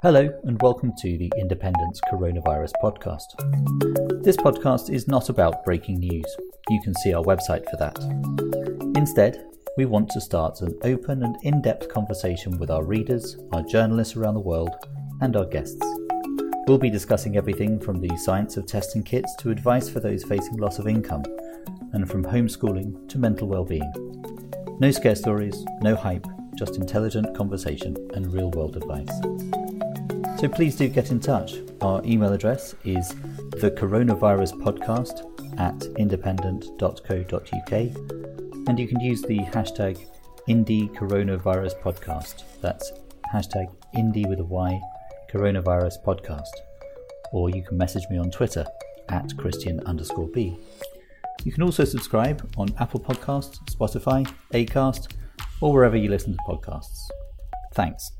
Hello, and welcome to the Independent's Coronavirus Podcast. This podcast is not about breaking news. You can see our website for that. Instead, we want to start an open and in depth conversation with our readers, our journalists around the world, and our guests. We'll be discussing everything from the science of testing kits to advice for those facing loss of income, and from homeschooling to mental well-being. No scare stories, no hype, just intelligent conversation and real world advice. So please do get in touch. Our email address is the coronavirus podcast at independent.co.uk and you can use the hashtag indy coronavirus podcast. That's hashtag indy with a Y coronavirus podcast. Or you can message me on Twitter at Christian underscore B. You can also subscribe on Apple Podcasts, Spotify, Acast, or wherever you listen to podcasts. Thanks.